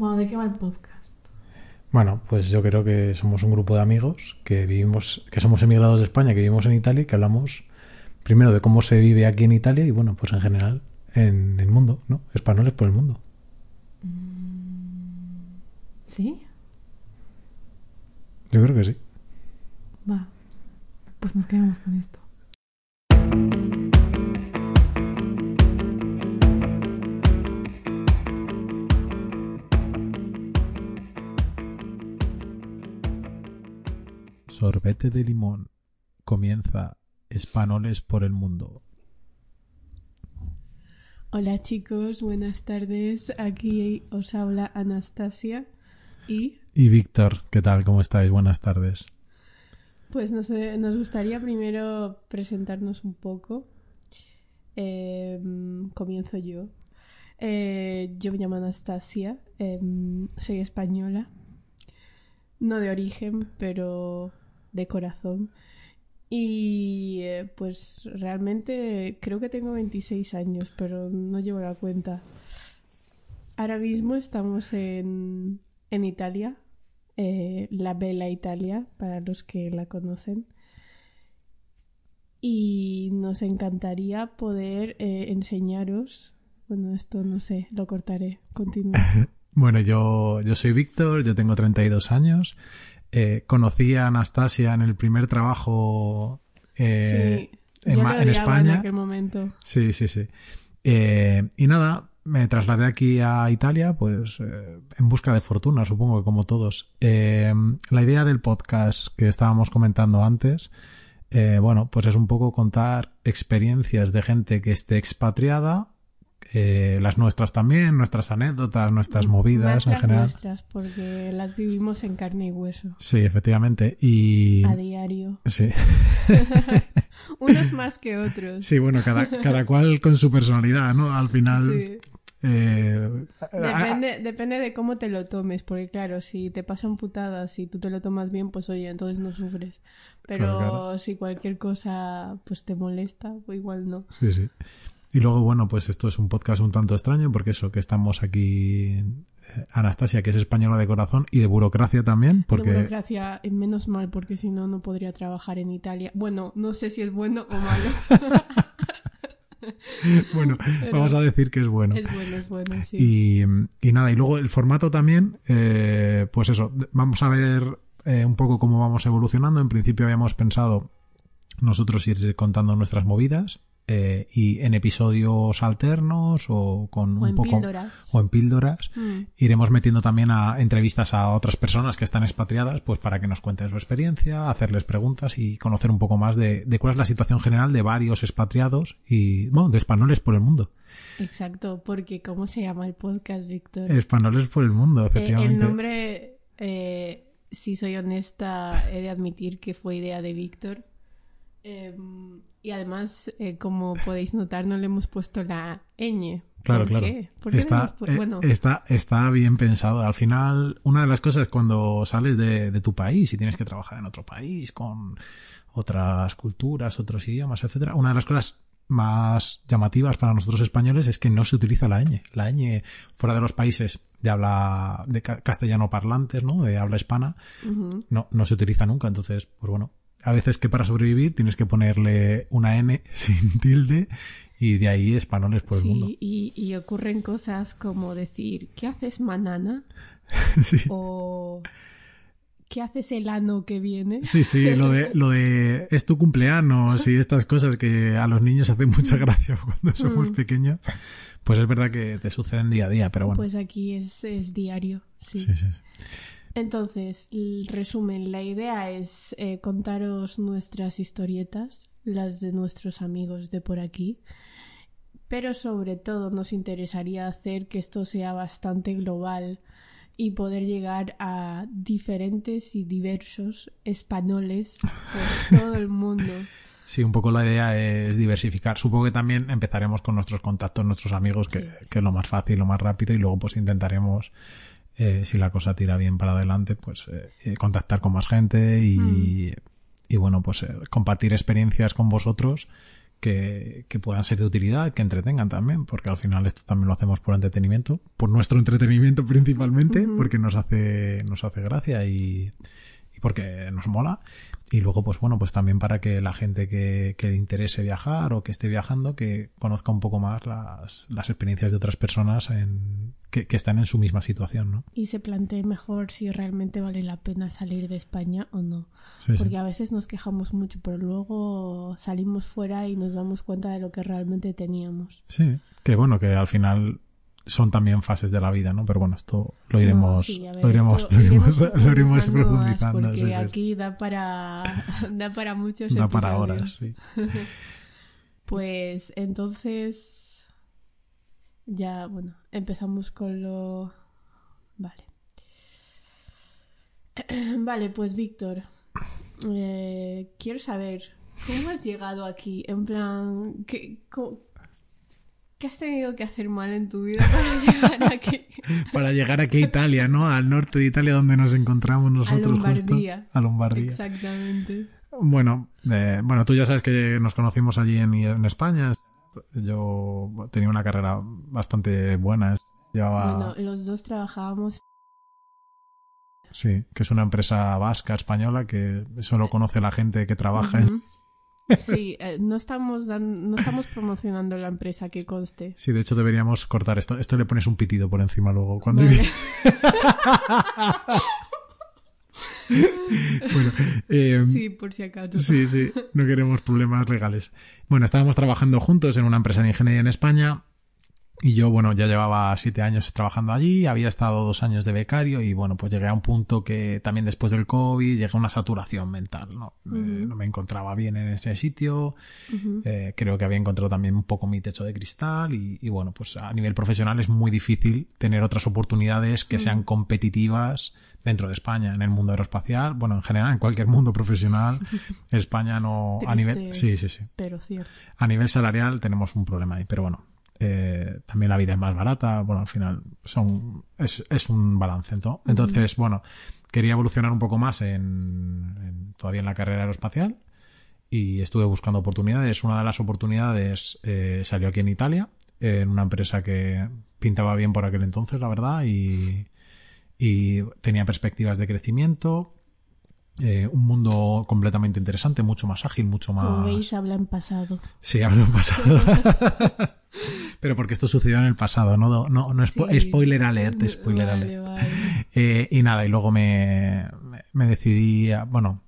Bueno, ¿de qué va el podcast? Bueno, pues yo creo que somos un grupo de amigos que vivimos, que somos emigrados de España, que vivimos en Italia y que hablamos primero de cómo se vive aquí en Italia y bueno, pues en general en el mundo, ¿no? Españoles por el mundo. ¿Sí? Yo creo que sí. Va. Pues nos quedamos con esto. Sorbete de limón. Comienza Españoles por el mundo. Hola chicos, buenas tardes. Aquí os habla Anastasia y Y Víctor, ¿qué tal? ¿Cómo estáis? Buenas tardes. pues nos gustaría primero presentarnos un poco. Eh, comienzo yo. Eh, yo me llamo Anastasia, eh, soy española, no de origen, pero de corazón. Y eh, pues realmente creo que tengo 26 años, pero no llevo la cuenta. Ahora mismo estamos en, en Italia, eh, la Bella Italia, para los que la conocen. Y nos encantaría poder eh, enseñaros. Bueno, esto no sé, lo cortaré. Continúa. Bueno, yo, yo soy Víctor, yo tengo 32 años. Eh, conocí a Anastasia en el primer trabajo eh, sí, en, yo en España. en aquel momento. Sí, sí, sí. Eh, y nada, me trasladé aquí a Italia, pues eh, en busca de fortuna, supongo que como todos. Eh, la idea del podcast que estábamos comentando antes, bueno, pues es un poco contar experiencias de gente que esté expatriada, eh, las nuestras también, nuestras anécdotas, nuestras movidas Más en las general. nuestras, porque las vivimos en carne y hueso. Sí, efectivamente. Y. A diario. Sí. Unos más que otros. Sí, bueno, cada, cada cual con su personalidad, ¿no? Al final. Sí. eh, Depende, depende de cómo te lo tomes, porque claro, si te pasan putadas y tú te lo tomas bien, pues oye, entonces no sufres. Pero Claro, claro. si cualquier cosa pues te molesta, pues igual no. Sí, sí. Y luego, bueno, pues esto es un podcast un tanto extraño porque eso, que estamos aquí, eh, Anastasia, que es española de corazón y de burocracia también, porque... De burocracia, eh, menos mal, porque si no, no podría trabajar en Italia. Bueno, no sé si es bueno o malo. Bueno, Pero- vamos a decir que es bueno. es bueno, es bueno, sí. Y, y nada, y luego el formato también, eh, pues eso, vamos a ver eh, un poco cómo vamos evolucionando. En principio habíamos pensado nosotros ir contando nuestras movidas eh, y en episodios alternos o con o un en poco... píldoras. o en píldoras. Mm. Iremos metiendo también a entrevistas a otras personas que están expatriadas, pues para que nos cuenten su experiencia, hacerles preguntas y conocer un poco más de, de cuál es la situación general de varios expatriados y, bueno, de españoles por el mundo. Exacto, porque ¿cómo se llama el podcast, Víctor? Españoles por el mundo, Eh, efectivamente. el nombre, eh, si soy honesta, he de admitir que fue idea de Víctor. Eh, y además, eh, como podéis notar, no le hemos puesto la ñ. Claro, ¿Por claro. qué? ¿Por qué Está, eh, bueno, está, está bien pensado. Al final, una de las cosas cuando sales de, de tu país y tienes que trabajar en otro país con otras culturas, otros idiomas, etcétera, una de las cosas más llamativas para nosotros españoles es que no se utiliza la ñ. La ñ fuera de los países de habla de ca- castellano parlantes, ¿no? De habla hispana, no, no se utiliza nunca. Entonces, pues bueno, a veces que para sobrevivir tienes que ponerle una n sin tilde y de ahí españoles por el mundo. Y, y ocurren cosas como decir, ¿qué haces manana? Sí. O ¿qué haces el ano que viene? Sí, sí, lo de, lo de es tu cumpleaños y estas cosas que a los niños hacen mucha gracia cuando somos Mm. pequeños, pues es verdad que te suceden día a día, pero bueno. Pues aquí es, es diario, sí. sí, sí. Entonces, el resumen, la idea es eh, contaros nuestras historietas, las de nuestros amigos de por aquí, pero sobre todo nos interesaría hacer que esto sea bastante global y poder llegar a diferentes y diversos españoles por todo el mundo. Sí, un poco la idea es diversificar. Supongo que también empezaremos con nuestros contactos, nuestros amigos, que, Sí. que es lo más fácil, lo más rápido, y luego pues intentaremos, eh, si la cosa tira bien para adelante, pues eh, eh, contactar con más gente y, Mm. y bueno, pues eh, compartir experiencias con vosotros que, que, puedan ser de utilidad, que entretengan también, porque al final esto también lo hacemos por entretenimiento, por nuestro entretenimiento principalmente, porque nos hace, nos hace gracia y, y porque nos mola. Y luego, pues bueno, pues también para que la gente que, que le interese viajar o que esté viajando, que conozca un poco más las, las experiencias de otras personas en, que, que, están en su misma situación, ¿no? Y se plantee mejor si realmente vale la pena salir de España o no. Sí, Porque sí. a veces nos quejamos mucho, pero luego salimos fuera y nos damos cuenta de lo que realmente teníamos. Sí, que bueno, que al final son también fases de la vida, ¿no? Pero bueno, esto lo iremos, no, sí, ver, lo iremos, lo iremos, lo iremos profundizando. Porque sí, aquí da para, da para muchos Da para horas, sí. pues entonces, ya, bueno, empezamos con lo... Vale. Vale, pues Víctor, eh, quiero saber, ¿cómo has llegado aquí? En plan, ¿qué, cómo, ¿Qué has tenido que hacer mal en tu vida para llegar aquí? para llegar aquí a Italia, ¿no? Al norte de Italia donde nos encontramos nosotros a Lombardía. justo. A Lombardía. Exactamente. Bueno, eh, bueno, tú ya sabes que nos conocimos allí en, en, España. Yo tenía una carrera bastante buena. Llevaba... Bueno, los dos trabajábamos. Sí, que es una empresa vasca española que solo conoce la gente que trabaja uh -huh. en Sí, eh, no, estamos dan, no estamos promocionando la empresa que conste. Sí, de hecho deberíamos cortar esto. Esto le pones un pitido por encima luego. Cuando vale. bueno, eh, sí, por si acaso. Sí, sí, no queremos problemas legales. Bueno, estábamos trabajando juntos en una empresa de ingeniería en España y yo, bueno, ya llevaba siete años trabajando allí, había estado dos años de becario y bueno, pues llegué a un punto que también después del COVID llegué a una saturación mental, ¿no? Uh -huh. eh, no me encontraba bien en ese sitio, uh -huh. eh, creo que había encontrado también un poco mi techo de cristal y, y, bueno, pues a nivel profesional es muy difícil tener otras oportunidades que uh -huh. sean competitivas dentro de España, en el mundo aeroespacial, bueno, en general, en cualquier mundo profesional, España no, a nivel, sí, sí, sí. Pero cierto. A nivel salarial tenemos un problema ahí, pero bueno, eh, también la vida es más barata, bueno, al final son, es, es un balance, ¿no? Entonces, uh -huh. bueno, quería evolucionar un poco más en, en, todavía en la carrera aeroespacial y estuve buscando oportunidades. Una de las oportunidades eh, salió aquí en Italia, en una empresa que pintaba bien por aquel entonces, la verdad, y, y tenía perspectivas de crecimiento. Eh, un mundo completamente interesante, mucho más ágil, mucho más. Como veis, habla en pasado. Sí, habla en pasado. Pero porque esto sucedió en el pasado, no, no, no spo sí. spoiler alert, spoiler vale, alert. Vale. Eh, y nada, y luego me, me decidí, a, bueno,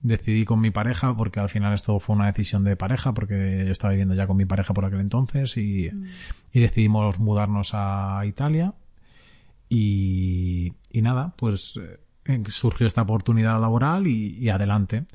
decidí con mi pareja, porque al final esto fue una decisión de pareja, porque yo estaba viviendo ya con mi pareja por aquel entonces, y, mm. y decidimos mudarnos a Italia. Y, y nada, pues eh, surgió esta oportunidad laboral y, y adelante.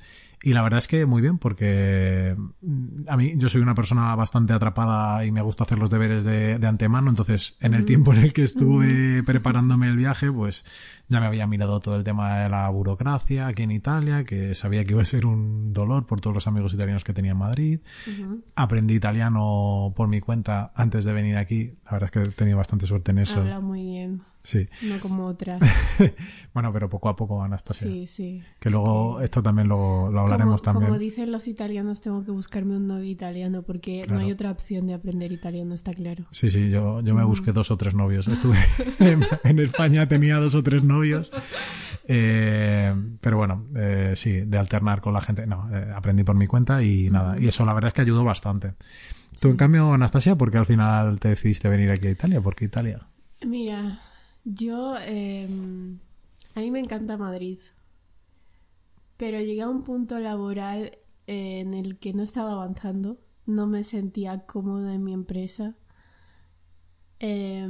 Y la verdad es que muy bien, porque mm, a mí yo soy una persona bastante atrapada y me gusta hacer los deberes de, de antemano. Entonces, en el tiempo en el que estuve preparándome el viaje, pues ya me había mirado todo el tema de la burocracia aquí en Italia, que sabía que iba a ser un dolor por todos los amigos italianos que tenía en Madrid. Uh -huh. Aprendí italiano por mi cuenta antes de venir aquí. La verdad es que he tenido bastante suerte en eso. Habla muy bien. Sí. No como otras. bueno, pero poco a poco, Anastasia. Sí, sí. Que luego sí. esto también lo, lo hablaremos como, también. Como dicen los italianos, tengo que buscarme un novio italiano porque claro. no hay otra opción de aprender italiano, está claro. Sí, sí, yo, yo me busqué dos o tres novios. Estuve en, en, España, tenía dos o tres novios. Eh, pero bueno, eh, sí, de alternar con la gente. No, eh, aprendí por mi cuenta y nada. Y eso la verdad es que ayudó bastante. Tú, en cambio, Anastasia, ¿por qué al final te decidiste venir aquí a Italia? ¿Por qué Italia? Mira, yo, eh, a mí me encanta Madrid, pero llegué a un punto laboral en el que no estaba avanzando, no me sentía cómoda en mi empresa eh,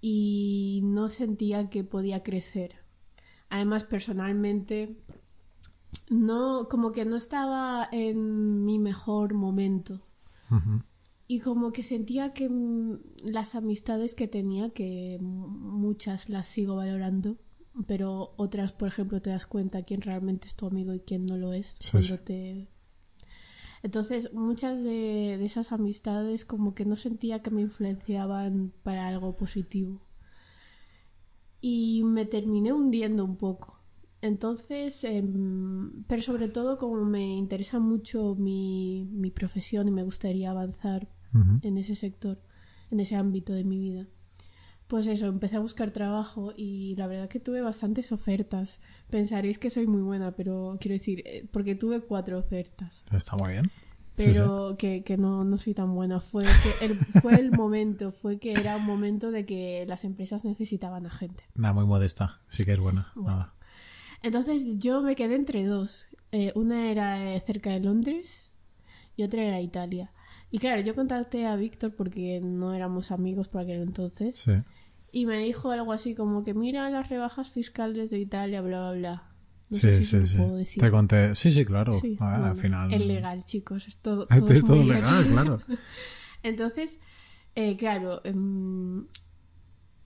y no sentía que podía crecer. Además, personalmente, no, como que no estaba en mi mejor momento. Uh -huh y como que sentía que las amistades que tenía, que muchas las sigo valorando, pero otras, por ejemplo, te das cuenta quién realmente es tu amigo y quién no lo es sí, cuando sí. te... Entonces, muchas de, de, esas amistades como que no sentía que me influenciaban para algo positivo. Y me terminé hundiendo un poco. entonces, em, pero sobre todo como me interesa mucho mi, mi profesión y me gustaría avanzar en ese sector, en ese ámbito de mi vida. Pues eso, empecé a buscar trabajo y la verdad que tuve bastantes ofertas. Pensaréis que soy muy buena, pero quiero decir, eh, porque tuve cuatro ofertas, Está muy bien. Sí, pero Que, que no, no soy tan buena. Fue, que el, fue el momento, fue que era un momento de que las empresas necesitaban a gente. Nada, muy modesta. Sí que es buena. Bueno. Nada. Entonces yo me quedé entre dos. Eh, una era eh, cerca de Londres y otra era Italia. Y claro, yo contacté a Víctor porque no éramos amigos por aquel entonces. Sí. Y me dijo algo así como que mira las rebajas fiscales de Italia, bla, bla, bla. No sí, sé si sí, sí. puedo decir. Te conté. Sí, sí, claro. Sí, Ah, bueno, al final. Es legal, chicos. Es todo, es muy legal, claro. Entonces, eh, claro, em,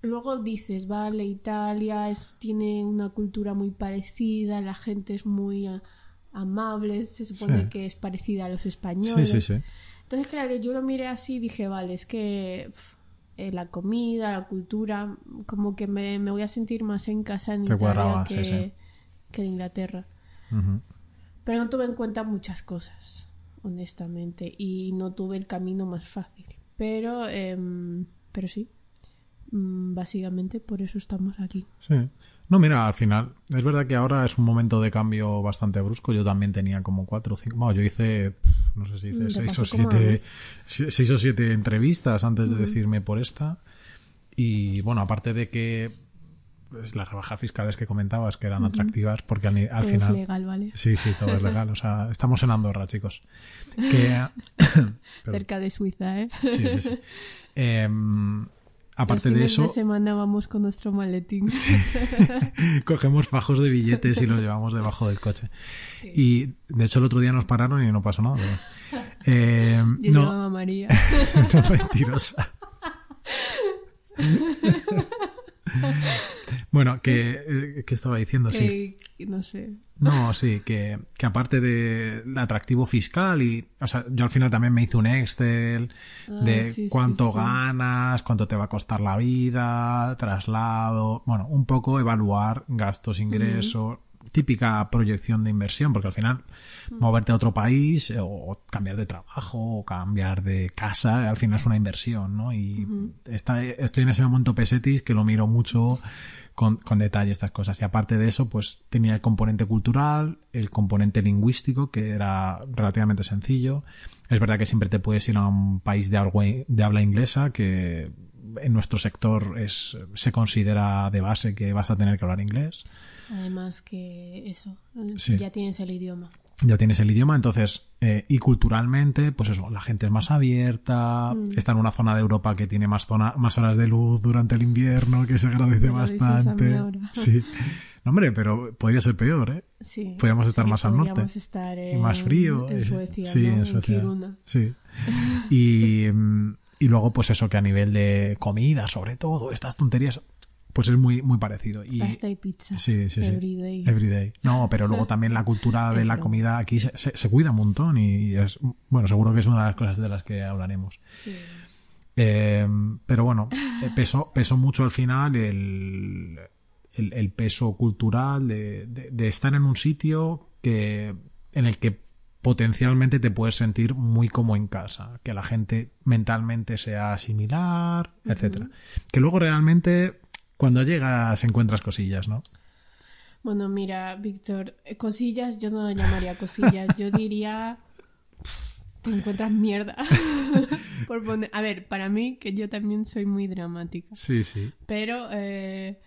luego dices, vale, Italia es, tiene una cultura muy parecida, la gente es muy a- amable, se supone Sí. que es parecida a los Sí, españoles. sí, sí. Entonces, claro, yo lo miré así y dije, vale, es que eh, la comida, la cultura, como que me, me voy a sentir más en casa en Te Italia cuadraba, que, sí, sí. que en Inglaterra. Pero no tuve en cuenta muchas cosas, honestamente, y no tuve el camino más fácil. Pero, em, pero sí, básicamente por eso estamos aquí. Sí. No, mira, al final, es verdad que ahora es un momento de cambio bastante brusco. Yo también tenía como cuatro o cinco. Bueno, yo hice, no sé si hice Mm, seis o siete, seis o siete entrevistas antes de decirme por esta. Y bueno, aparte de que pues, las rebajas fiscales que comentabas que eran atractivas, porque al, al Todo final. es legal, ¿vale? Sí, sí, todo es legal. O sea, estamos en Andorra, chicos. Que. Cerca de Suiza, ¿eh? sí, sí, sí. Em, aparte de eso, de semana vamos con nuestro maletín. cogemos fajos de billetes y los llevamos debajo del coche. Y de hecho el otro día nos pararon y no pasó nada. pero- Eh, Yo no, llevaba a María. no, mentirosa. Bueno, que, eh, ¿qué estaba diciendo? Sí. que, no sé. No, sí, que, que aparte del atractivo fiscal y, o sea, yo al final también me hice un Excel de Ah, sí, sí, cuánto sí. ganas, cuánto te va a costar la vida, traslado, bueno, un poco evaluar gastos, ingresos, típica proyección de inversión, porque al final moverte a otro país eh, o cambiar de trabajo o cambiar de casa, al final es una inversión, ¿no? Y está, estoy en ese momento pesetis que lo miro mucho con, con detalle estas cosas. Y aparte de eso, pues tenía el componente cultural, el componente lingüístico, que era relativamente sencillo. Es verdad que siempre te puedes ir a un país de habla, de habla inglesa, que en nuestro sector es, se considera de base que vas a tener que hablar inglés. Además que eso, Sí. ya tienes el idioma. ya tienes el idioma, entonces, eh, y culturalmente, pues eso, la gente es más abierta, está en una zona de Europa que tiene más, zona, más horas de luz durante el invierno, que se agradece bastante. Sí. No, hombre, pero podría ser peor, ¿eh? Sí. Podríamos estar Sí, más al norte. podríamos estar Y más en- frío. En eh, Suecia, sí, ¿no? en En Suecia. Sí. Y, mm, y luego, pues eso, que a nivel de comida, sobre todo, estas tonterías, pues es muy, muy parecido. Y, Pasta y pizza. Sí, sí, sí. Everyday. Everyday. No, pero luego también la cultura de la comida aquí se, se- se cuida un montón y es, bueno, seguro que es una de las cosas de las que hablaremos. Sí. Eh, pero bueno, eh, pesó, pesó mucho al final el, el, el peso cultural de, de- de estar en un sitio que, en el que potencialmente te puedes sentir muy como en casa, que la gente mentalmente sea similar, etcétera. Que luego realmente cuando llegas encuentras cosillas, ¿no? Bueno, mira, Víctor, eh, cosillas yo no lo llamaría cosillas, yo diría te encuentras mierda. Por poner, a ver, para mí que yo también soy muy dramática, Sí, sí. pero eh,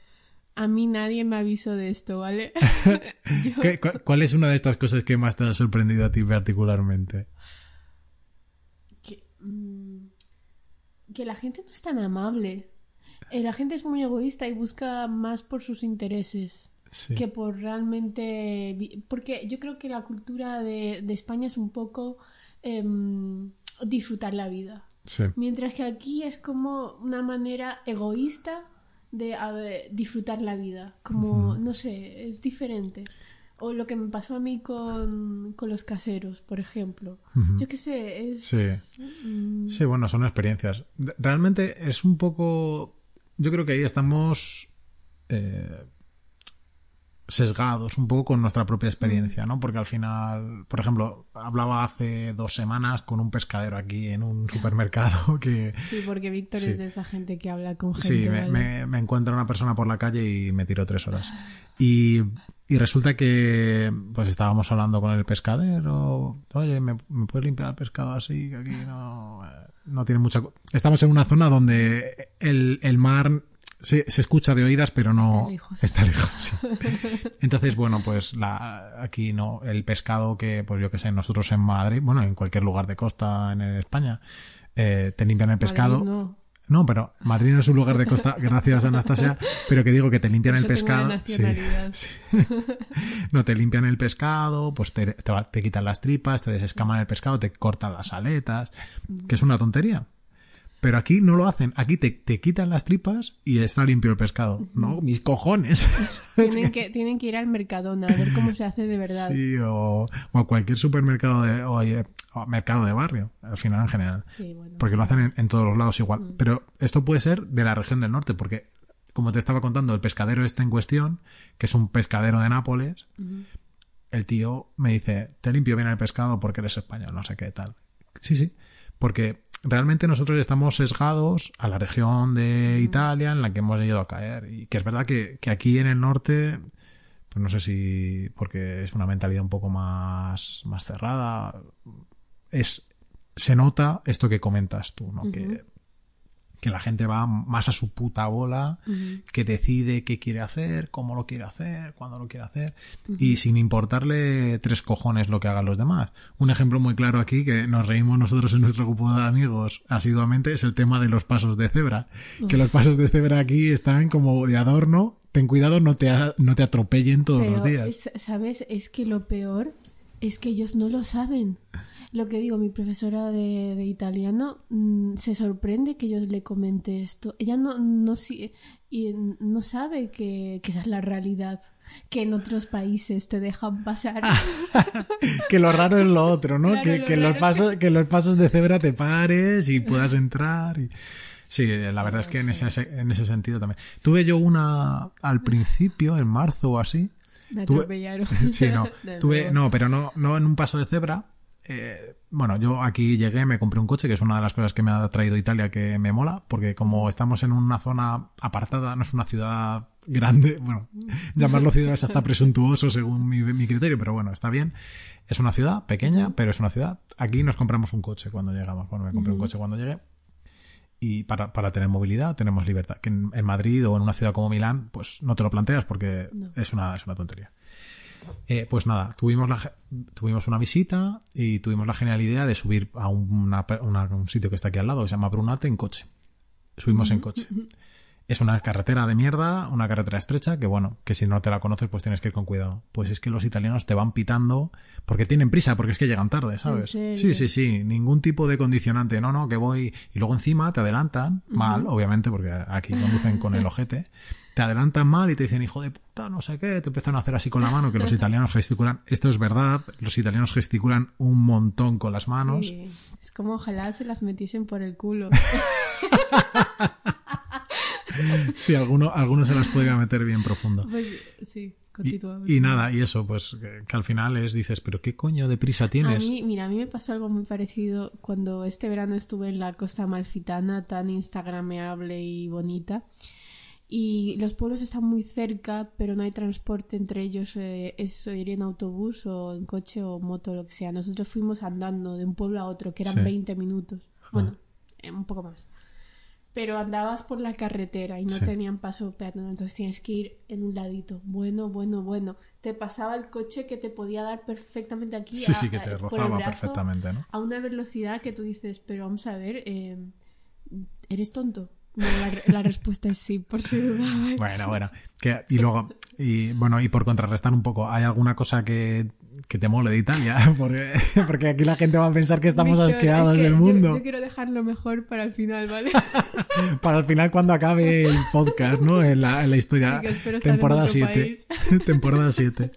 a mí nadie me avisó de esto, ¿vale? Yo- ¿Qué- cu- ¿Cuál es una de estas cosas que más te ha sorprendido a ti particularmente? que, mm, que la gente no es tan amable. La gente es muy egoísta y busca más por sus intereses Sí. que por realmente... Porque yo creo que la cultura de, de España es un poco em, disfrutar la vida. Sí. Mientras que aquí es como una manera egoísta de ver, disfrutar la vida. Como, no sé, es diferente. O lo que me pasó a mí con, con los caseros, por ejemplo. Yo qué sé, es... Sí. mm, Sí, bueno, son experiencias. Realmente es un poco. Yo creo que ahí estamos. eh, sesgados un poco con nuestra propia experiencia, ¿no? Porque al final, por ejemplo, hablaba hace dos semanas con un pescadero aquí en un supermercado que... Sí, porque Víctor Sí. es de esa gente que habla con gente. Sí, me, me, me encuentra una persona por la calle y me tiró tres horas. Y, y resulta que pues estábamos hablando con el pescadero. Oye, ¿me, me puedes limpiar el pescado así? Que aquí no, eh, no tiene mucha... co-". Estamos en una zona donde el, el mar se, se escucha de oídas, pero no... Está lejos. Está lejos, sí. Entonces, bueno, pues la, aquí no, el pescado que, pues yo que sé, nosotros en Madrid, bueno, en cualquier lugar de costa en España, eh, te limpian el pescado. Madrid no. No, pero Madrid no es un lugar de costa, gracias Anastasia, pero que digo que te limpian el pescado. Sí, nacionalidad. sí. No, te limpian el pescado, pues te, te quitan las tripas, te desescaman el pescado, te cortan las aletas, que es una tontería. Pero aquí no lo hacen, aquí te, te quitan las tripas y está limpio el pescado. No, mis cojones. Tienen que, tienen que ir al Mercadona a ver cómo se hace de verdad. Sí, o, o a cualquier supermercado de, o, o mercado de barrio, al final en general. Sí, bueno. Porque lo hacen en, en todos los lados igual. Mm. Pero esto puede ser de la región del norte, porque, como te estaba contando, el pescadero este en cuestión, que es un pescadero de Nápoles, el tío me dice, te limpio bien el pescado porque eres español, no sé qué tal. Sí, sí. Porque realmente nosotros estamos sesgados a la región de Italia en la que hemos ido a caer. Y que es verdad que, que aquí en el norte, pues no sé si porque es una mentalidad un poco más, más cerrada, es, se nota esto que comentas tú, ¿no? Que, que la gente va más a su puta bola, que decide qué quiere hacer, cómo lo quiere hacer, cuándo lo quiere hacer, y sin importarle tres cojones lo que hagan los demás. Un ejemplo muy claro aquí, que nos reímos nosotros en nuestro grupo de amigos asiduamente, es el tema de los pasos de cebra. Que los pasos de cebra aquí están como de adorno. Ten cuidado, no te, a- no te atropellen todos Pero, los días. es- ¿sabes? Es que lo peor es que ellos no lo saben. Lo que digo, mi profesora de, de italiano mm, se sorprende que yo le comente esto. Ella no, no, si- y no sabe que, que esa es la realidad. Que en otros países te dejan pasar. que lo raro es lo otro, ¿no? Claro, que, lo que los pasos, que los pasos de cebra te pares y puedas entrar. Y... Sí, la verdad es que en ese, en ese sentido también. Tuve yo una al principio, en marzo o así. Me tuve- atropellaron. Sí, no. Tuve, no, pero no, no en un paso de cebra. Eh, bueno, yo aquí llegué, me compré un coche, que es una de las cosas que me ha traído Italia que me mola, porque como estamos en una zona apartada, no es una ciudad grande, bueno, llamarlo ciudad es hasta presuntuoso según mi, mi criterio, pero bueno, está bien. Es una ciudad pequeña, pero es una ciudad. Aquí nos compramos un coche cuando llegamos. Bueno, me compré un coche cuando llegué. Y para, para tener movilidad tenemos libertad. Que en, en Madrid o en una ciudad como Milán, pues no te lo planteas porque No. es, una, es una tontería. Eh, pues nada, tuvimos, la, tuvimos una visita y tuvimos la genial idea de subir a una una- un sitio que está aquí al lado, que se llama Brunate, en coche. Subimos en coche. Es una carretera de mierda, una carretera estrecha, que bueno, que si no te la conoces, pues tienes que ir con cuidado. Pues es que los italianos te van pitando porque tienen prisa, porque es que llegan tarde, ¿sabes? Sí, sí, sí, ningún tipo de condicionante. No, no, que voy. Y luego encima te adelantan, mal, obviamente, porque aquí conducen con el ojete. Te adelantan mal y te dicen, hijo de puta, no sé qué, te empiezan a hacer así con la mano, que los italianos gesticulan. Esto es verdad, los italianos gesticulan un montón con las manos. Sí. Es como ojalá se las metiesen por el culo. Sí, alguno, algunos se las podría meter bien profundo. Pues sí, Y, y nada, y eso, pues que, que al final es, dices, pero ¿qué coño de prisa A tienes? mí, mira, a mí me pasó algo muy parecido cuando este verano estuve en la costa amalfitana, tan instagrameable y bonita. Y los pueblos están muy cerca, pero no hay transporte entre ellos. eh, es ir en autobús o en coche o moto, lo que sea. Nosotros fuimos andando de un pueblo a otro, que eran Sí. 20 minutos. Bueno, eh, un poco más. Pero andabas por la carretera y no Sí. tenían paso peatonal, entonces tienes que ir en un ladito. Bueno, bueno, bueno. Te pasaba el coche que te podía dar perfectamente aquí. Sí, a- sí, que te rozaba perfectamente, ¿no? A una velocidad que tú dices, pero vamos a ver, eh, ¿eres tonto? No, la, la respuesta es sí, por si dudabas. Bueno, bueno. Que, y luego, y bueno, y por contrarrestar un poco, ¿hay alguna cosa que, que te mole de Italia? Porque, porque aquí la gente va a pensar que estamos Víctor, asqueados es que del yo- mundo. Yo, quiero dejarlo mejor para el final, ¿vale? Para el final, cuando acabe el podcast, ¿no? En la, en la historia. Sí, temporada otro 7. país. temporada 7.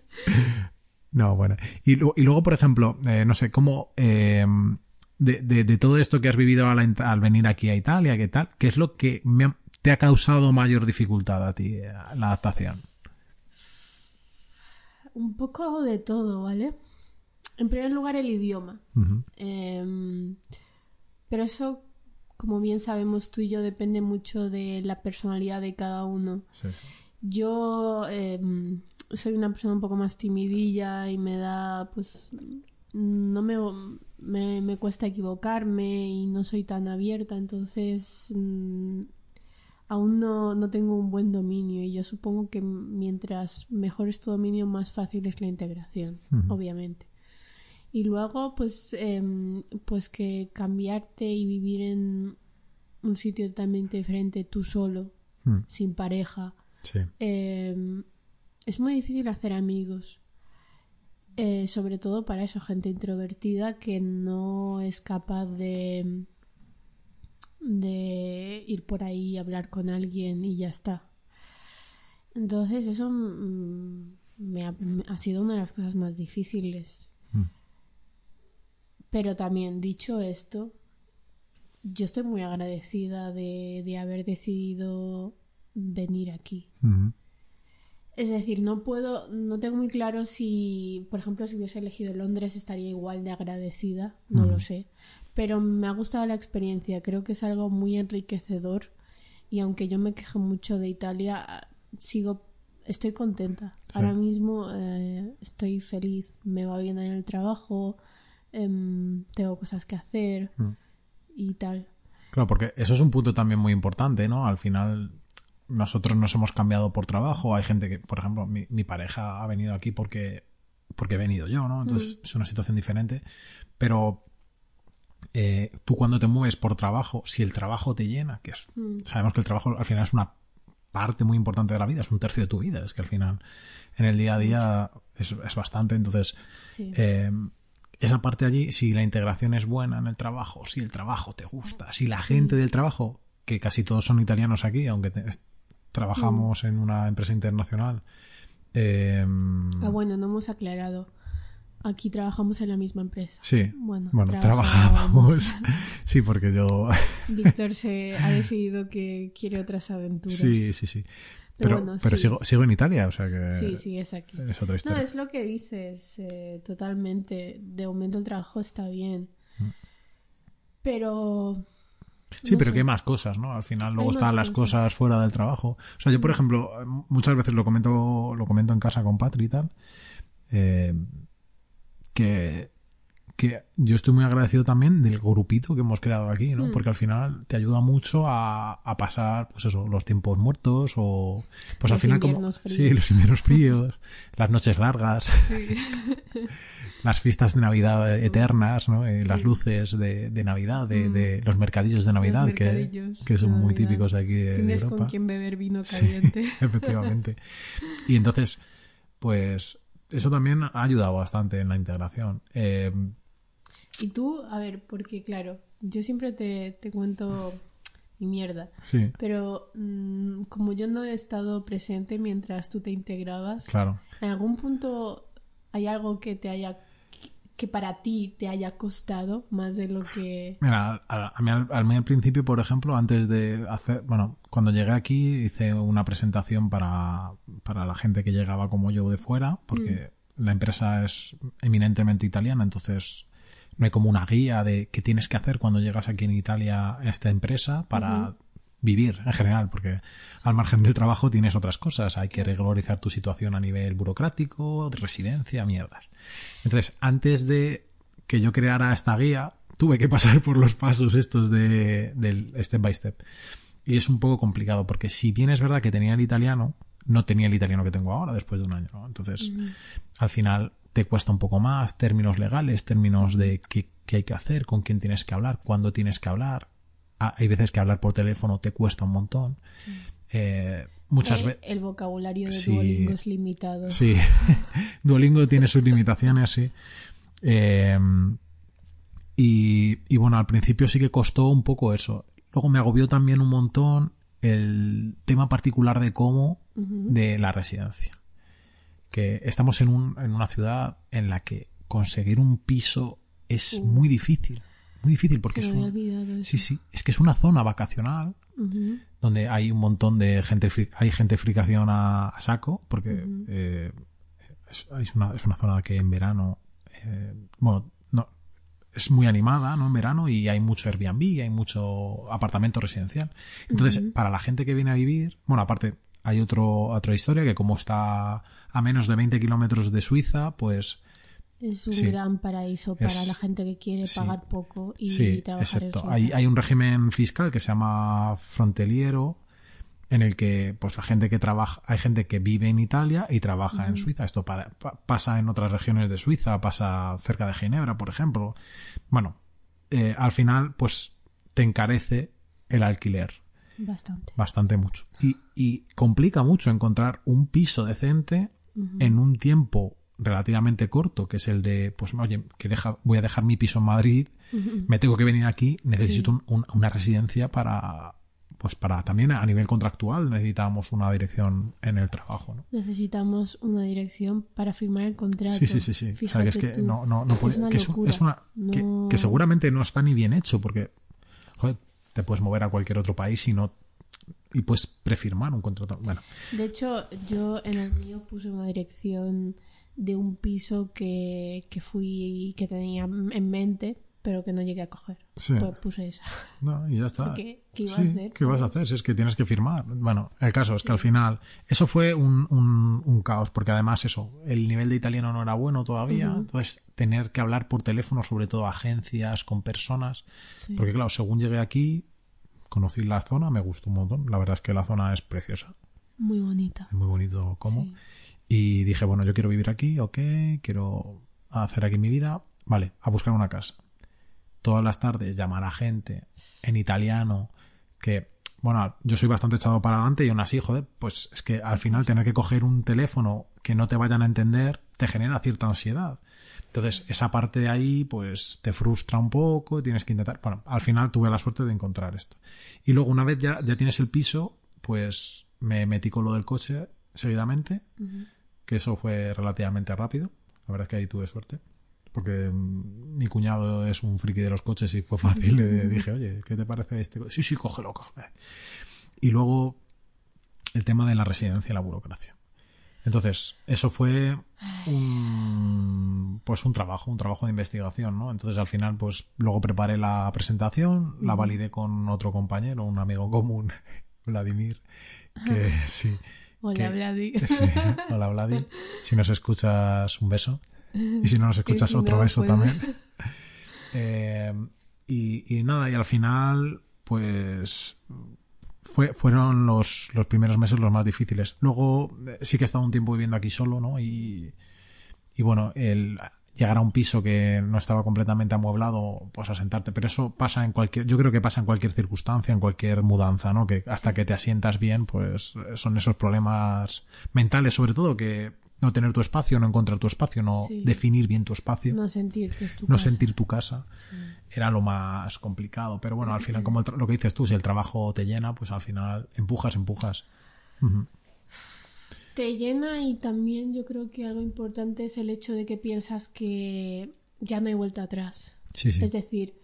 No, bueno. Y, y luego, por ejemplo, eh, no sé, cómo. eh, de, de- de todo esto que has vivido al, venir aquí a Italia, ¿qué tal? ¿Qué es lo que me ha- te ha causado mayor dificultad a ti, eh, la adaptación? un poco de todo, ¿vale? En primer lugar, el idioma. Em, pero eso, como bien sabemos tú y yo, depende mucho de la personalidad de cada uno. Sí. Yo em, soy una persona un poco más timidilla y me da, pues, no me, me, me cuesta equivocarme y no soy tan abierta, entonces mm, aún no, no tengo un buen dominio y yo supongo que mientras mejor es tu dominio, más fácil es la integración, obviamente. Y luego, pues, em, pues que cambiarte y vivir en un sitio totalmente diferente tú solo, sin pareja, Sí. eh, es muy difícil hacer amigos. Eh, sobre todo para eso, gente introvertida que no es capaz de, de ir por ahí y hablar con alguien y ya está. Entonces eso mm, me ha, sido una de las cosas más difíciles. Mm. Pero también dicho esto, yo estoy muy agradecida de, de haber decidido venir aquí. Ujú. Es decir, no puedo, no tengo muy claro si, por ejemplo, si hubiese elegido Londres estaría igual de agradecida, no lo sé. Pero me ha gustado la experiencia, creo que es algo muy enriquecedor y aunque yo me quejo mucho de Italia, sigo, estoy contenta. Ahora mismo eh, estoy feliz, me va bien en el trabajo, em, tengo cosas que hacer Mm. y tal. Claro, porque eso es un punto también muy importante, ¿no? Al final, nosotros nos hemos cambiado por trabajo. Hay gente que, por ejemplo, mi, mi pareja ha venido aquí porque, porque he venido yo, ¿no? Entonces es una situación diferente. Pero eh, tú cuando te mueves por trabajo, si el trabajo te llena, que es, sabemos que el trabajo al final es una parte muy importante de la vida, es un tercio de tu vida, es que al final en el día a día es, es bastante. Entonces, Sí. eh, esa parte allí, si la integración es buena en el trabajo, si el trabajo te gusta, si la gente del trabajo, que casi todos son italianos aquí, aunque te- trabajamos en una empresa internacional, eh, Ah, bueno, no hemos aclarado. Aquí trabajamos en la misma empresa. sí, Bueno, bueno, trabajábamos. sí, porque yo, Víctor se ha decidido que quiere otras aventuras. sí, sí, sí, Pero pero, bueno, pero sí. sigo, sigo en Italia, o sea que Sí, sí, es aquí. es otra No, historia. es lo que dices, eh, totalmente. De momento el trabajo está bien. Pero... Sí, no pero sé. que hay más cosas, ¿no? Al final luego Hay están las cosas. cosas fuera del trabajo. O sea, yo, por ejemplo, muchas veces lo comento, lo comento en casa con Patri y tal, eh, que, que yo estoy muy agradecido también del grupito que hemos creado aquí, ¿no? Mm. Porque al final te ayuda mucho a, a pasar, pues eso, los tiempos muertos o, pues al Los final como, inviernos sí, fríos. los inviernos fríos, las noches largas, Sí. las fiestas de Navidad eternas, ¿no? Eh, Las luces de, de Navidad, de, Mm. de los mercadillos de Navidad, que, mercadillos que son muy típicos de aquí de, de Tienes Europa. con quien beber vino Sí, caliente. efectivamente. Y entonces, pues eso también ha ayudado bastante en la integración. Eh, Y tú, a ver, porque claro, yo siempre te, te cuento mi mierda. sí, Pero mm, como yo no he estado presente mientras tú te integrabas, claro. ¿en algún punto hay algo que te haya que para ti te haya costado más de lo que Mira, a, a mí, al, a mí al principio, por ejemplo, antes de hacer, bueno, cuando llegué aquí hice una presentación para, para la gente que llegaba como yo de fuera, porque la empresa es eminentemente italiana, entonces no hay como una guía de qué tienes que hacer cuando llegas aquí en Italia a esta empresa para vivir en general, porque al margen del trabajo tienes otras cosas, hay que regularizar tu situación a nivel burocrático, de residencia, mierdas. Entonces, antes de que yo creara esta guía, tuve que pasar por los pasos estos de, del step by step. Y es un poco complicado, porque si bien es verdad que tenía el italiano, no tenía el italiano que tengo ahora después de un año. ¿no? Entonces, al final te cuesta un poco más términos legales, términos de qué, qué hay que hacer, con quién tienes que hablar, cuándo tienes que hablar. Ah, hay veces que hablar por teléfono te cuesta un montón. Eh, muchas veces... el vocabulario de Sí. Duolingo es limitado. Sí, Duolingo tiene sus limitaciones, sí. Eh, y, y bueno, al principio sí que costó un poco eso. Luego me agobió también un montón el tema particular de cómo de la residencia. Que estamos en, un, en una ciudad en la que conseguir un piso es muy difícil. Muy difícil porque es un. Sí, sí. Es que es una zona vacacional donde hay un montón de gente, hay gentrificación a, a saco, porque eh, es, es una, es una zona que en verano, eh, bueno, no, es muy animada, ¿no? En verano y hay mucho Airbnb, hay mucho apartamento residencial. Entonces, para la gente que viene a vivir, bueno, aparte, hay otro, otra historia que como está a menos de 20 kilómetros de Suiza, pues Es un Sí. gran paraíso para Es- la gente que quiere sí. pagar poco y Sí, trabajar en exacto. Hay, hay un régimen fiscal que se llama fronteliero en el que pues la gente que trabaja hay gente que vive en Italia y trabaja en Suiza esto para- pa- pasa en otras regiones de Suiza pasa cerca de Ginebra por ejemplo bueno eh, al final pues te encarece el alquiler Bastante. bastante mucho y, y complica mucho encontrar un piso decente en un tiempo relativamente corto que es el de pues oye que deja voy a dejar mi piso en Madrid me tengo que venir aquí necesito un- un- una residencia para pues para también a nivel contractual necesitamos una dirección en el trabajo ¿no? Necesitamos una dirección para firmar el contrato. sí sí sí sí o sea que es que Fíjate tú. no no no puede- Es una que es, un- locura. es una que, que seguramente no está ni bien hecho porque joder, te puedes mover a cualquier otro país y no y puedes prefirmar un contrato bueno De hecho, yo en el mío puse una dirección de un piso que, que fui que tenía en mente, pero que no llegué a coger. Sí. Pues puse esa. No, y ya está. Porque, ¿qué iba a Sí, hacer? ¿Qué vas a hacer? Si es que tienes que firmar. Bueno, el caso es que al final eso fue un, un- un caos, porque además eso, el nivel de italiano no era bueno todavía, entonces tener que hablar por teléfono, sobre todo a agencias, con personas, porque claro, según llegué aquí, conocí la zona, me gustó un montón, la verdad es que la zona es preciosa, Muy bonita. es muy bonito como, Sí. y dije, bueno, yo quiero vivir aquí, ok, quiero hacer aquí mi vida, vale, a buscar una casa todas las tardes llamar a gente en italiano que, bueno, yo soy bastante echado para adelante y aún así, joder, pues es que al final tener que coger un teléfono que no te vayan a entender te genera cierta ansiedad. Entonces, esa parte de ahí, pues te frustra un poco y tienes que intentar. Bueno, al final tuve la suerte de encontrar esto. Y luego, una vez ya, ya tienes el piso, pues me metí con lo del coche seguidamente, que eso fue relativamente rápido. La verdad es que ahí tuve suerte porque mm, mi cuñado es un friki de los coches y fue fácil. Le dije, oye, ¿qué te parece este? co-?" Sí, sí, cógelo, cógelo. Y luego el tema de la residencia y la burocracia. Entonces, eso fue un, pues un trabajo, un trabajo de investigación, ¿no? Entonces, al final, pues luego preparé la presentación, la validé con otro compañero, un amigo común, Vladimir, que sí. Hola, que- Vladi. Sí, hola Vladi. Si nos escuchas, un beso. Y si no nos escuchas, si otro no, beso pues- también. Eh, y, y nada, y al final, pues fue, fueron los, los primeros meses los más difíciles. Luego eh, sí que he estado un tiempo viviendo aquí solo, ¿no? Y, y bueno, el llegar a un piso que no estaba completamente amueblado, pues asentarte. Pero eso pasa en cualquier, yo creo que pasa en cualquier circunstancia, en cualquier mudanza, ¿no? Que hasta que te asientas bien, pues son esos problemas mentales, sobre todo que no tener tu espacio, no encontrar tu espacio, no Sí. definir bien tu espacio, no, No sentir que es tu casa. sentir tu casa, Sí. era lo más complicado. Pero bueno, al final, como lo que dices tú, si el trabajo te llena, pues al final empujas, empujas. Te llena y también yo creo que algo importante es el hecho de que piensas que ya no hay vuelta atrás. Sí, sí. Es decir,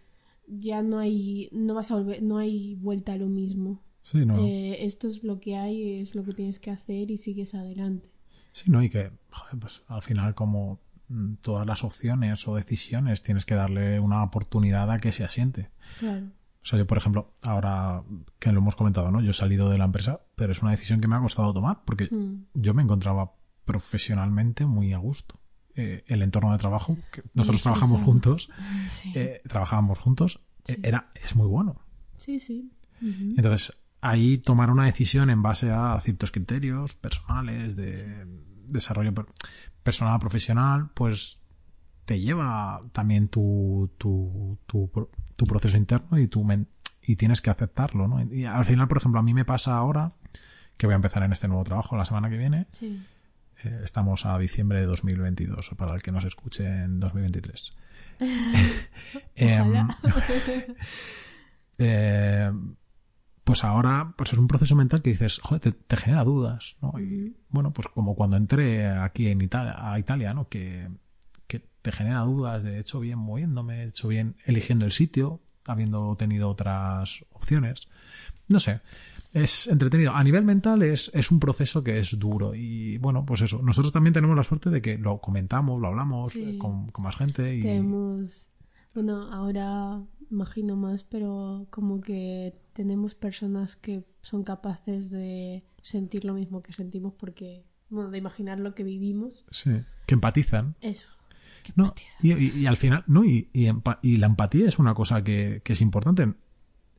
ya no hay, no vas a volver, no hay vuelta a lo mismo. Sí, no. Eh, esto es lo que hay, es lo que tienes que hacer y sigues adelante. Sí, ¿no? Y que, joder, pues al final, como mm, todas las opciones o decisiones, tienes que darle una oportunidad a que se asiente. Claro. O sea, yo, por ejemplo, ahora que lo hemos comentado, ¿no? Yo he salido de la empresa, pero es una decisión que me ha costado tomar porque Mm. yo me encontraba profesionalmente muy a gusto. Eh, el entorno de trabajo, que nosotros trabajamos juntos, Sí. eh, trabajábamos juntos, eh, era, es muy bueno. sí, sí. Entonces, ahí tomar una decisión en base a ciertos criterios personales de desarrollo per- personal profesional, pues te lleva también tu, tu, tu, tu proceso interno y tu men- y tienes que aceptarlo, ¿no? Y al final, por ejemplo, a mí me pasa ahora que voy a empezar en este nuevo trabajo la semana que viene. Sí. Eh, estamos a diciembre de 2022, para el que nos escuche en 2023. Em, Ojalá. eh, pues ahora pues es un proceso mental que dices, joder, te, te genera dudas, ¿no? Y bueno, pues como cuando entré aquí en Italia, a Italia, ¿no? Que, que te genera dudas de he hecho bien moviéndome, he hecho bien eligiendo el sitio, habiendo tenido otras opciones. No sé. es entretenido. A nivel mental es, es un proceso que es duro. Y bueno, pues eso. Nosotros también tenemos la suerte de que lo comentamos, lo hablamos Sí. eh, con, con más gente. Y... Tenemos, bueno, ahora imagino más, pero como que tenemos personas que son capaces de sentir lo mismo que sentimos porque, bueno, de imaginar lo que vivimos. Sí. Que empatizan. Eso. No, y, y- y al final, no, y, y la empatía es una cosa que, que es importante.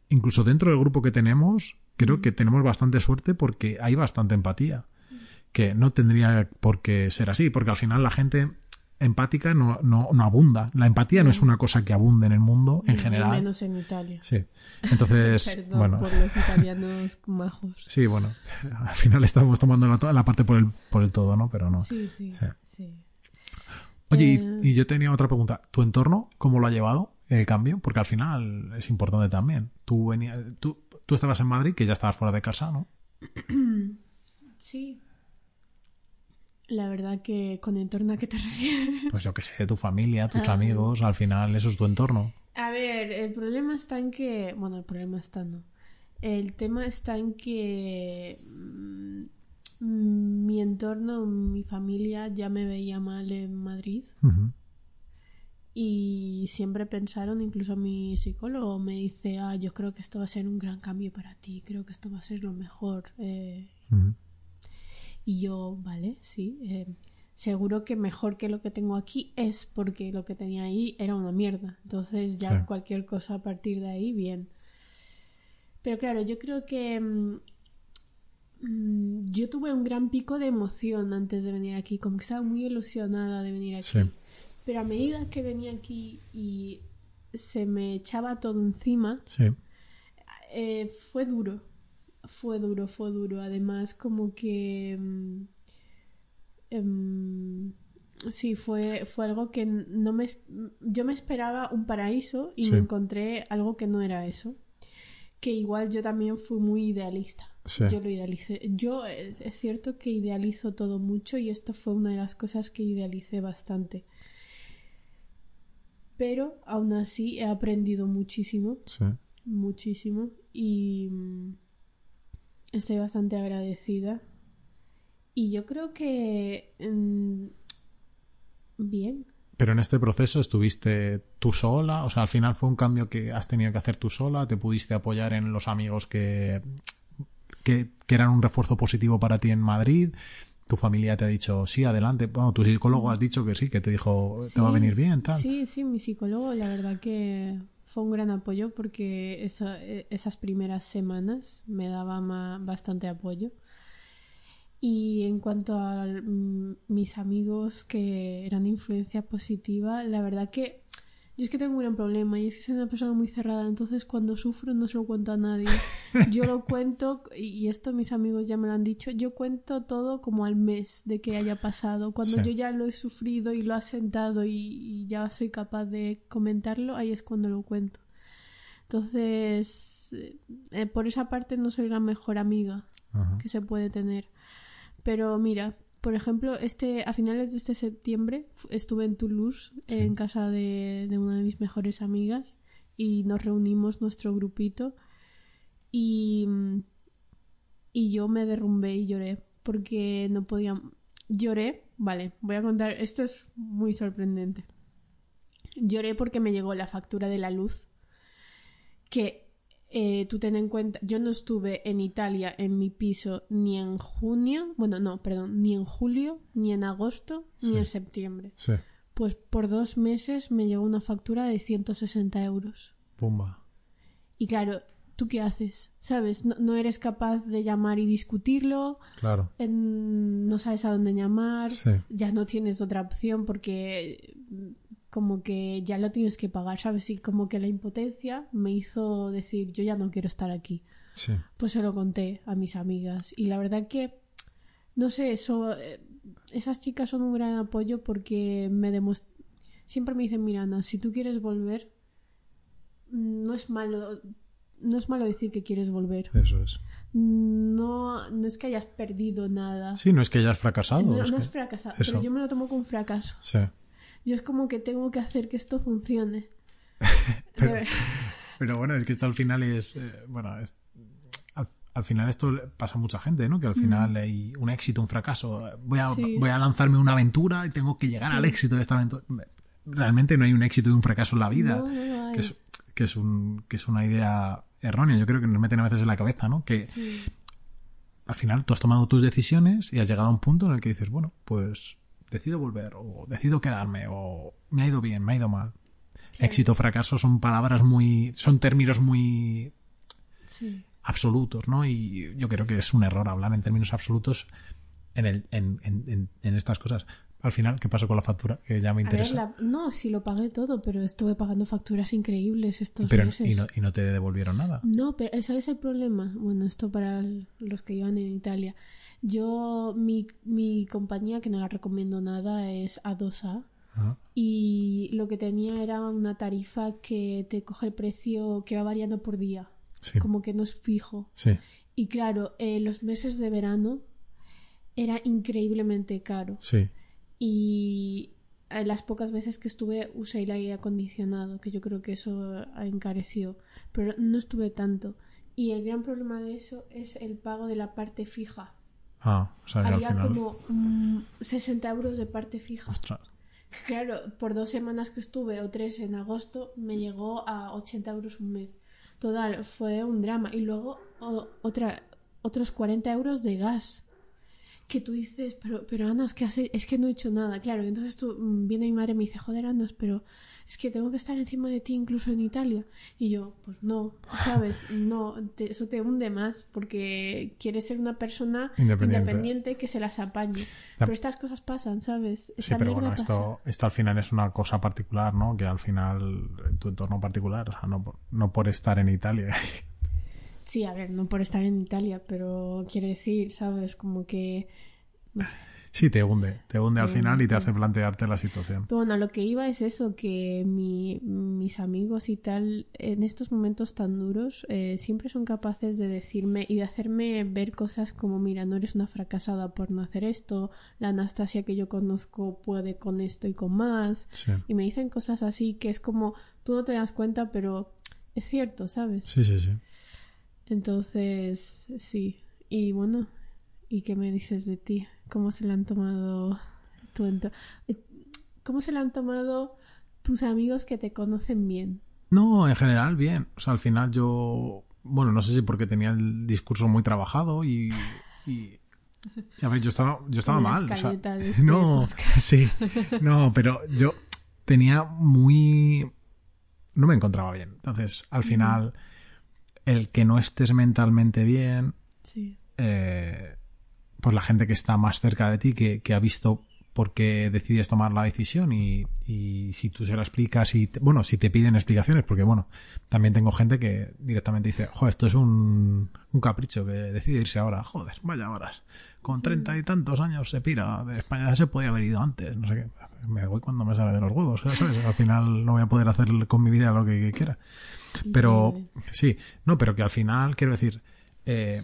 Incluso dentro del grupo que tenemos, creo que tenemos bastante suerte porque hay bastante empatía. Que no tendría por qué ser así, porque al final la gente empática no, no, no abunda. La empatía no es una cosa que abunde en el mundo en Y general. menos en Italia. Sí. Entonces, Perdón bueno. por los italianos majos. Sí, bueno. Al final estamos tomando la, la parte por el, por el todo, ¿no? Pero no. Sí, sí, Sí. sí. Oye, y- Eh, y, yo tenía otra pregunta. ¿Tu entorno cómo lo ha llevado el cambio? Porque al final es importante también. Tú venías, tú, tú estabas en Madrid, que ya estabas fuera de casa, ¿no? Sí. La verdad que con entorno a qué te refieres. Pues yo qué sé, tu familia, tus Ah. amigos, al final eso es tu entorno. A ver, el problema está en que. Bueno, el problema está no. El tema está en que. mm, mi entorno, mi familia ya me veía mal en Madrid y siempre pensaron, incluso mi psicólogo me dice, ah, yo creo que esto va a ser un gran cambio para ti, creo que esto va a ser lo mejor. eh. Y yo, vale, sí. eh, seguro que mejor que lo que tengo aquí es porque lo que tenía ahí era una mierda. Entonces ya Sí. cualquier cosa a partir de ahí, bien. Pero claro, yo creo que mm, mm, yo tuve un gran pico de emoción antes de venir aquí, como que estaba muy ilusionada de venir aquí. Sí. Pero a medida que venía aquí y se me echaba todo encima, Sí. eh, fue duro. Fue duro, fue duro. Además, como que. mm, em, sí, fue, fue algo que no me. Yo me esperaba un paraíso y Sí. me encontré algo que no era eso. Que igual yo también fui muy idealista. Sí. Yo lo idealicé. Yo es cierto que idealizo todo mucho y esto fue una de las cosas que idealicé bastante. Pero aún así he aprendido muchísimo Sí. muchísimo y mm, estoy bastante agradecida. Y yo creo que mm, bien. Pero en este proceso estuviste tú sola, o sea, al final fue un cambio que has tenido que hacer tú sola, te pudiste apoyar en los amigos que, que, que eran un refuerzo positivo para ti en Madrid, tu familia te ha dicho sí, adelante, bueno, tu psicólogo has dicho que sí, que te dijo te va a venir bien, tal. Sí, sí, mi psicólogo, la verdad que fue un gran apoyo porque eh, esas primeras semanas me daba bastante apoyo. Y en cuanto a mm, mis amigos que eran influencia positiva, la verdad que yo es que tengo un gran problema y es que soy una persona muy cerrada, entonces cuando sufro no se lo cuento a nadie. Yo lo cuento, y esto mis amigos ya me lo han dicho, yo cuento todo como al mes de que haya pasado. Cuando Sí. yo ya lo he sufrido y lo he sentado y, y ya soy capaz de comentarlo, ahí es cuando lo cuento. Entonces, eh, por esa parte no soy la mejor amiga Ajá. que se puede tener. Pero mira, por ejemplo, este a finales de este septiembre estuve en Toulouse Sí. en casa de, de una de mis mejores amigas y nos reunimos nuestro grupito y, y yo me derrumbé y lloré porque no podía lloré, vale, voy a contar, esto es muy sorprendente. Lloré porque me llegó la factura de la luz que eh, tú ten en cuenta, yo no estuve en Italia en mi piso ni en junio, bueno, no, perdón, ni en julio, ni en agosto, ni en septiembre. Sí, Pues por dos meses me llegó una factura de 160 euros. pumba. Y claro, ¿tú qué haces? ¿Sabes? No, no eres capaz de llamar y discutirlo, Claro. en- no sabes a dónde llamar, Sí. ya no tienes otra opción porque como que ya lo tienes que pagar, ¿sabes? Y como que la impotencia me hizo decir, yo ya no quiero estar aquí. Sí. Pues se lo conté a mis amigas y la verdad que, no sé, eso, eh, esas chicas son un gran apoyo porque me demuest- siempre me dicen, mira, Ana, si tú quieres volver, mm, no es malo, no es malo decir que quieres volver. Eso es. No, no es que hayas perdido nada. Sí, no es que hayas fracasado. no, es no que- es fracasado, eso. pero yo me lo tomo como un fracaso. Sí. Yo es como que tengo que hacer que esto funcione. Pero- bueno, es que esto al final es. eh, bueno, es- al, al final esto pasa a mucha gente, ¿no? Que al final hay un éxito, un fracaso. Voy a, Sí. voy a lanzarme una aventura y tengo que llegar al éxito de esta aventura. Realmente no hay un éxito y un fracaso en la vida. No, no que, es, que, es un, que es una idea errónea. Yo creo que nos meten a veces en la cabeza, ¿no? Que Sí. al final tú has tomado tus decisiones y has llegado a un punto en el que dices, bueno, pues decido volver o decido quedarme o me ha ido bien, me ha ido mal. Éxito, fracaso son palabras muy, son términos muy Sí. absolutos, ¿no? Y yo creo que es un error hablar en términos absolutos en, el, en, en, en- en estas cosas. Al final, ¿qué pasó con la factura? Que ya me A ver, interesa. la- no, sí lo pagué todo, pero estuve pagando facturas increíbles estos Pero, meses. y, no, y no te devolvieron nada. No, pero ese es el problema. Bueno, esto para los que iban en Italia. Yo, mi, mi compañía, que no la recomiendo nada, es A2A. Ajá. Y lo que tenía era una tarifa que te coge el precio que va variando por día. Sí, Como que no es fijo. sí, Y claro, eh, los meses de verano era increíblemente caro. sí. Y eh, las pocas veces que estuve usé el aire acondicionado, que yo creo que eso encareció, pero no estuve tanto. Y el gran problema de eso es el pago de la parte fija. Ah, o sea que al Había final... como mm, 60 euros de parte fija. Ostras. Claro, por dos semanas que estuve o tres en agosto me llegó a 80 euros un mes. Total, fue un drama. Y luego o- otra, otros 40 euros de gas. Que tú dices, pero, pero Ana, es que, has es que no he hecho nada. Claro, y entonces tú, mm, viene mi madre y me dice, joder, Ana, pero es que tengo que estar encima de ti incluso en Italia. Y yo, pues no, ¿sabes? No, te- eso te hunde más porque quieres ser una persona Independiente. independiente que se las apañe. Pero estas cosas pasan, ¿sabes? Sí, pero bueno, pasa. esto, esto al final es una cosa particular, ¿no? Que al final, en tu entorno particular, o sea, no, no por estar en Italia. Sí, a ver, no por estar en Italia, pero quiere decir, ¿sabes? Como que... Sí, te hunde, te hunde al final y te hace plantearte la situación. Pero bueno, lo que iba es eso, que mi- mis amigos y tal, en estos momentos tan duros, eh, siempre son capaces de decirme y de hacerme ver cosas como, mira, no eres una fracasada por no hacer esto, la Anastasia que yo conozco puede con esto y con más, Sí, y me dicen cosas así que es como, tú no te das cuenta, pero es cierto, ¿sabes? sí, sí. sí. Entonces, sí. Y bueno, ¿y qué me dices de ti? ¿Cómo se le han tomado tu ento- eh, ¿Cómo se le han tomado tus amigos que te conocen bien? No, en general, bien. O sea, al final yo, bueno, no sé si porque tenía el discurso muy trabajado y... y a ver, yo estaba, yo estaba la mal. o sea, escaleta de este no, sí, no, pero yo tenía muy... No me encontraba bien. Entonces, al final, el que no estés mentalmente bien, Sí. eh, pues la gente que está más cerca de ti, que, que ha visto por qué decides tomar la decisión y, y si tú se la explicas y, te- bueno, si te piden explicaciones, porque bueno, también tengo gente que directamente dice, joder, esto es un, un capricho que decide irse ahora, joder, vaya horas, con treinta y tantos años se pira de España, se podía haber ido antes, no sé qué, me voy cuando me sale de los huevos, ¿sabes? Al final no voy a poder hacer con mi vida lo que quiera. Pero sí, no, pero que al final, quiero decir, eh,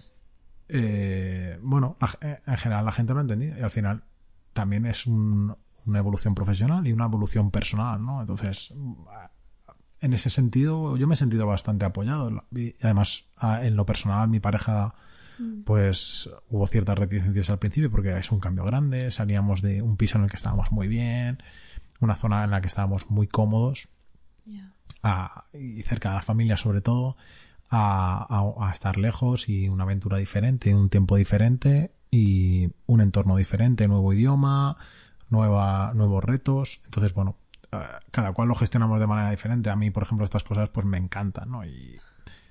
eh, bueno, la- eh, en general la gente lo ha entendido y al final también es un- una evolución profesional y una evolución personal, ¿no? Entonces, en ese sentido, yo me he sentido bastante apoyado. Y además, en lo personal, mi pareja, pues hubo ciertas reticencias al principio porque es un cambio grande. Salíamos de un piso en el que estábamos muy bien, una zona en la que estábamos muy cómodos. A- y cerca de la familia sobre todo, a, a- a estar lejos y una aventura diferente, un tiempo diferente y un entorno diferente, nuevo idioma, nueva, nuevos retos. Entonces, bueno, eh, cada cual lo gestionamos de manera diferente. A mí, por ejemplo, estas cosas pues me encantan, ¿no? Y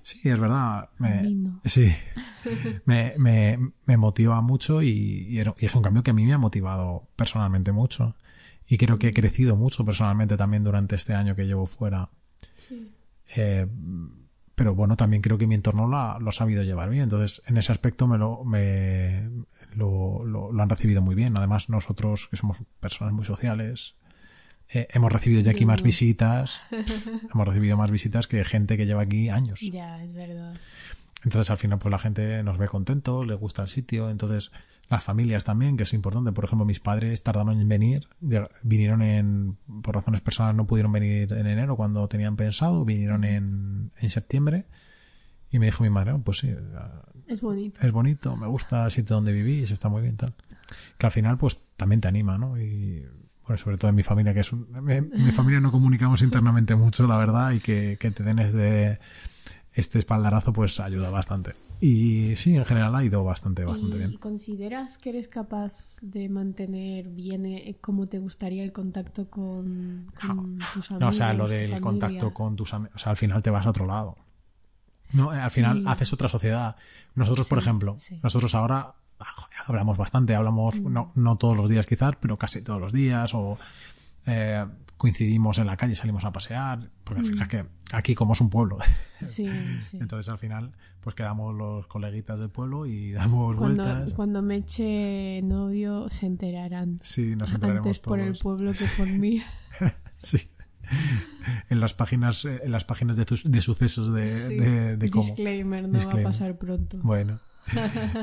sí, es verdad. Me, no. Sí, me, me, me motiva mucho y, y es un cambio que a mí me ha motivado personalmente mucho. Y creo que he crecido mucho personalmente también durante este año que llevo fuera. Sí. Eh, pero bueno, también creo que mi entorno lo ha, lo ha sabido llevar bien. Entonces, en ese aspecto me lo, me, lo, lo- lo han recibido muy bien. Además, nosotros, que somos personas muy sociales, eh, hemos recibido ya aquí más visitas. hemos recibido más visitas que gente que lleva aquí años. Ya, es verdad. Entonces, al final, pues la gente nos ve contento, le gusta el sitio. Entonces, las familias también, que es importante. Por ejemplo, mis padres tardaron en venir. Vinieron en, por razones personales, no pudieron venir en enero cuando tenían pensado. Vinieron en, en septiembre. Y me dijo mi madre, oh, pues sí, Es bonito. es bonito, me gusta el sitio donde vivís, está muy bien tal. Que al final pues también te anima, ¿no? Y bueno, sobre todo en mi familia, que es un... En mi familia no comunicamos internamente mucho, la verdad, y que, que te den este, este espaldarazo pues ayuda bastante. Y sí, en general ha ido bastante, bastante ¿Y bien. consideras que eres capaz de mantener bien eh, como te gustaría el contacto con, con tus amigos? No, o sea, lo del contacto con tus amigos, o sea, al final te vas a otro lado. No, al final Sí. haces otra sociedad. Nosotros, por ejemplo, sí. nosotros ahora ah, hablamos bastante, hablamos Mm. no, no todos los días quizás, pero casi todos los días o eh, coincidimos en la calle, salimos a pasear, porque al Mm. final es que aquí como es un pueblo, Sí, sí. entonces al final pues quedamos los coleguitas del pueblo y damos Cuando, vueltas. cuando me eche novio se enterarán. Sí, nos enteraremos Antes por el pueblo que por mí. Sí. En las páginas, eh, en las páginas de, de sucesos de, Sí. de, de cómo. Disclaimer, no Disclaimer. va a pasar pronto. Bueno.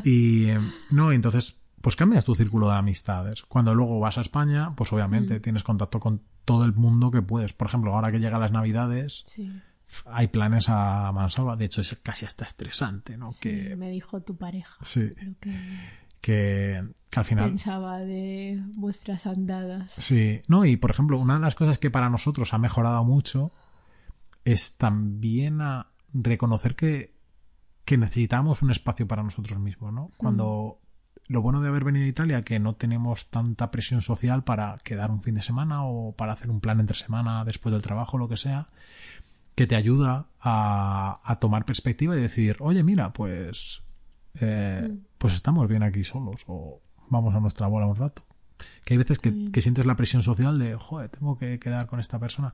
Y eh, no, entonces, pues cambias tu círculo de amistades. Cuando luego vas a España, pues obviamente Mm. tienes contacto con todo el mundo que puedes. Por ejemplo, ahora que llegan las navidades, Sí, hay planes a mansalva. De hecho, es casi hasta estresante, ¿no? sí, Que, me dijo tu pareja. sí, que que, que al final. pensaba de vuestras andadas. Sí, no, y por ejemplo, una de las cosas que para nosotros ha mejorado mucho es también a reconocer que, que necesitamos un espacio para nosotros mismos, ¿no? Cuando lo bueno de haber venido a Italia que no tenemos tanta presión social para quedar un fin de semana o para hacer un plan entre semana después del trabajo, lo que sea, que te ayuda a, a tomar perspectiva y decir, oye, mira, pues, eh, pues estamos bien aquí solos o vamos a nuestra bola un rato. Que hay veces que, Mm. que sientes la presión social de, joder, tengo que quedar con esta persona.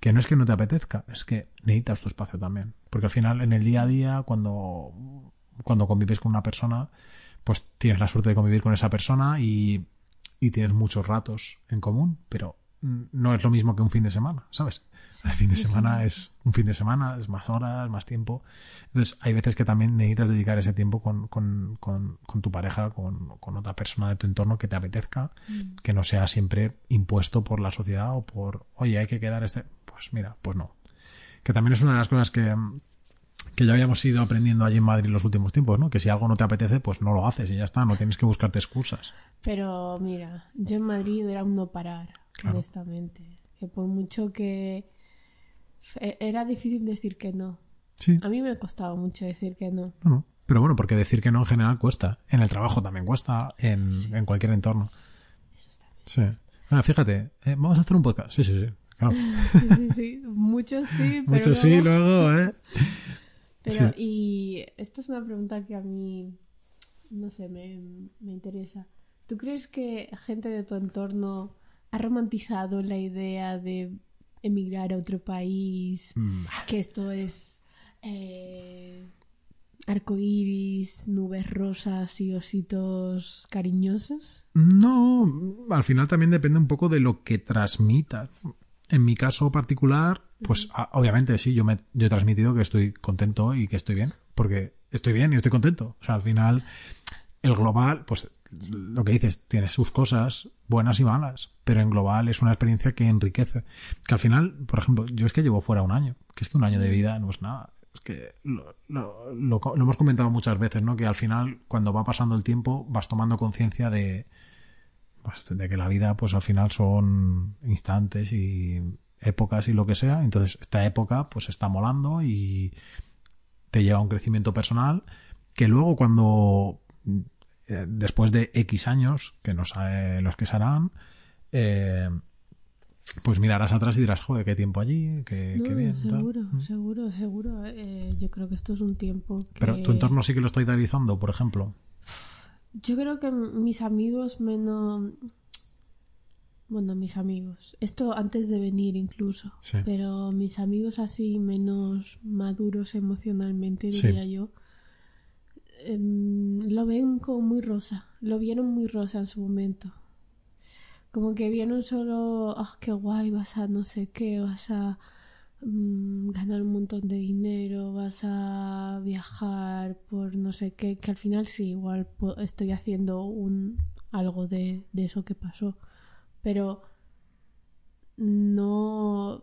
Que no es que no te apetezca, es que necesitas tu espacio también. Porque al final, en el día a día, cuando, cuando convives con una persona, pues tienes la suerte de convivir con esa persona y, y tienes muchos ratos en común, pero mm, no es lo mismo que un fin de semana, ¿sabes? Sí, el fin de semana es. es un fin de semana, es más horas, más tiempo. Entonces, hay veces que también necesitas dedicar ese tiempo con, con, con, con tu pareja, con, con otra persona de tu entorno que te apetezca, Mm. que no sea siempre impuesto por la sociedad o por, oye, hay que quedar este. Pues mira, pues no. Que también es una de las cosas que, que ya habíamos ido aprendiendo allí en Madrid los últimos tiempos, ¿no? Que si algo no te apetece, pues no lo haces y ya está, no tienes que buscarte excusas. Pero mira, yo en Madrid era un no parar, Claro. honestamente. Que por mucho que e- era difícil decir que no. Sí, A mí me costaba mucho decir que no. no, no. Pero bueno, porque decir que no en general cuesta. En el trabajo también cuesta, en, en cualquier entorno. Eso está bien. Sí. Ah, fíjate, eh, vamos a hacer un podcast. Sí, sí, sí. Claro. Sí, sí, sí. Muchos sí, pero Mucho sí, luego, ¿eh? Pero, Sí. y esta es una pregunta que a mí, no sé, me, me interesa. ¿Tú crees que gente de tu entorno ha romantizado la idea de emigrar a otro país? Mm, Que esto es eh, arcoíris, nubes rosas y ositos cariñosos. No, al final también depende un poco de lo que transmitas. En mi caso particular, pues a- obviamente sí, yo, me, yo he transmitido que estoy contento y que estoy bien, porque estoy bien y estoy contento. O sea, al final, el global, pues lo que dices, tiene sus cosas buenas y malas, pero en global es una experiencia que enriquece. Que al final, por ejemplo, yo es que llevo fuera un año, que es que un año de vida no es nada. Es que lo, lo- lo- lo hemos comentado muchas veces, ¿no? Que al final, cuando va pasando el tiempo, vas tomando conciencia de, pues, de que la vida, pues al final son instantes y épocas y lo que sea. Entonces, esta época, pues está molando y te lleva a un crecimiento personal que luego cuando eh, después de X años, que no sabe los que serán, eh, pues mirarás atrás y dirás, joder, qué tiempo allí, qué, No, qué bien. tal". seguro, Mm. seguro, seguro. Eh, yo creo que esto es un tiempo que... Pero tu entorno sí que lo está idealizando, por ejemplo. Yo creo que mis amigos menos... Bueno, mis amigos. Esto antes de venir incluso. Sí. Pero mis amigos así menos maduros emocionalmente, Sí. diría yo, em, lo ven como muy rosa. Lo vieron muy rosa en su momento. Como que vieron solo, ah, qué guay, vas a no sé qué, vas a mm, ganar un montón de dinero, vas a viajar por no sé qué, que al final sí, igual estoy haciendo un algo de, de eso que pasó. Pero no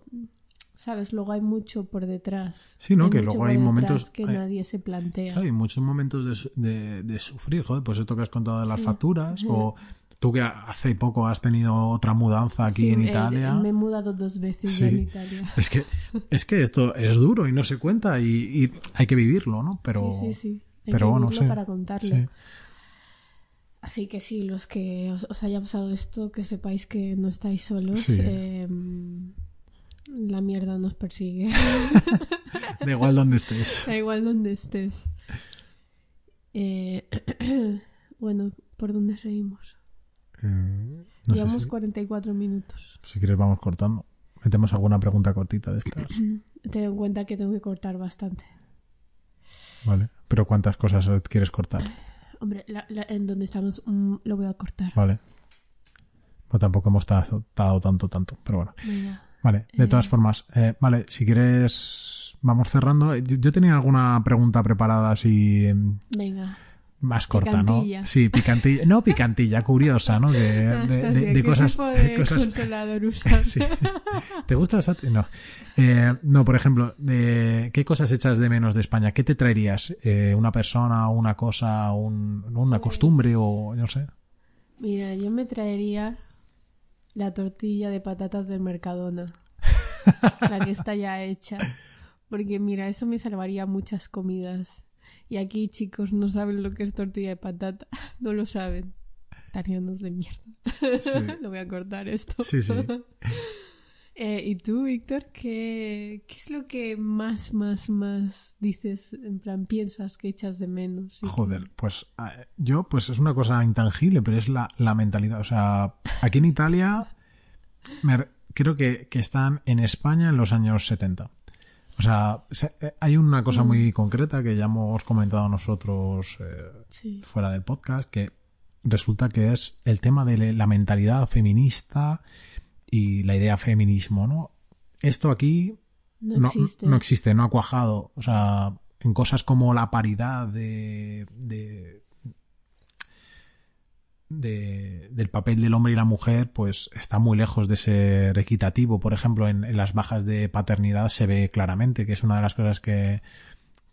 ¿Sabes? Luego hay mucho por detrás. Sí, ¿no? Hay que luego hay momentos- que hay- nadie se plantea. Claro, hay muchos momentos de, de- de sufrir, joder, pues esto que has contado de las Sí. facturas, o tú que hace poco has tenido otra mudanza aquí Sí, en Italia. me he mudado dos veces Sí. en Italia. Es que, es que esto es duro y no se cuenta y, y hay que vivirlo, ¿no? Pero, sí, sí, sí. Hay pero que vivirlo para contarlo. sí. Así que sí, los que os, os haya pasado esto, que sepáis que no estáis solos. Eh, la mierda nos persigue. Da igual donde estés. da igual donde estés. Eh, bueno, ¿por dónde seguimos? Eh, no sé Llevamos si, 44 minutos. si quieres vamos cortando. Metemos alguna pregunta cortita de estas. Ten en cuenta que tengo que cortar bastante. Vale. Pero ¿cuántas cosas quieres cortar? Hombre, la- la- en donde estamos mm, lo voy a cortar. Vale. Pues tampoco hemos tardado tanto, tanto. Pero bueno. Venga. Vale, de Eh. todas formas, eh, vale, si quieres, vamos cerrando. Yo, yo tenía alguna pregunta preparada así em, Venga. Más corta, Picantilla. ¿no? Sí, picantilla. No, picantilla, curiosa, ¿no? De, de- Anastasia, de- de ¿qué cosas. de cosas sí. ¿Te gusta la No. Eh, no, por ejemplo, ¿qué cosas echas de menos de España? ¿Qué te traerías? Eh, ¿Una persona, una cosa, un- una Pues costumbre o no sé? Mira, yo me traería la tortilla de patatas del Mercadona. la que está ya hecha. Porque mira, eso me salvaría muchas comidas. Y aquí, chicos, no saben lo que es tortilla de patata. No lo saben. Tarianos de mierda. Sí. lo voy a cortar esto. Sí, sí. Eh, ¿Y tú, Víctor, qué, qué es lo que más, más, más dices, en plan, piensas que echas de menos? Joder, pues eh, yo, pues es una cosa intangible, pero es la, la mentalidad. O sea, aquí en Italia, me re- creo que, que están en España en los años 70. O sea, se- eh, hay una cosa muy concreta que ya hemos comentado nosotros eh, Sí. fuera del podcast, que resulta que es el tema de la mentalidad feminista y la idea feminismo, ¿no? Esto aquí No, no existe. no existe, no ha cuajado. O sea, en cosas como la paridad de, de, de- del papel del hombre y la mujer, pues está muy lejos de ser equitativo. Por ejemplo, en, en las bajas de paternidad se ve claramente que es una de las cosas que,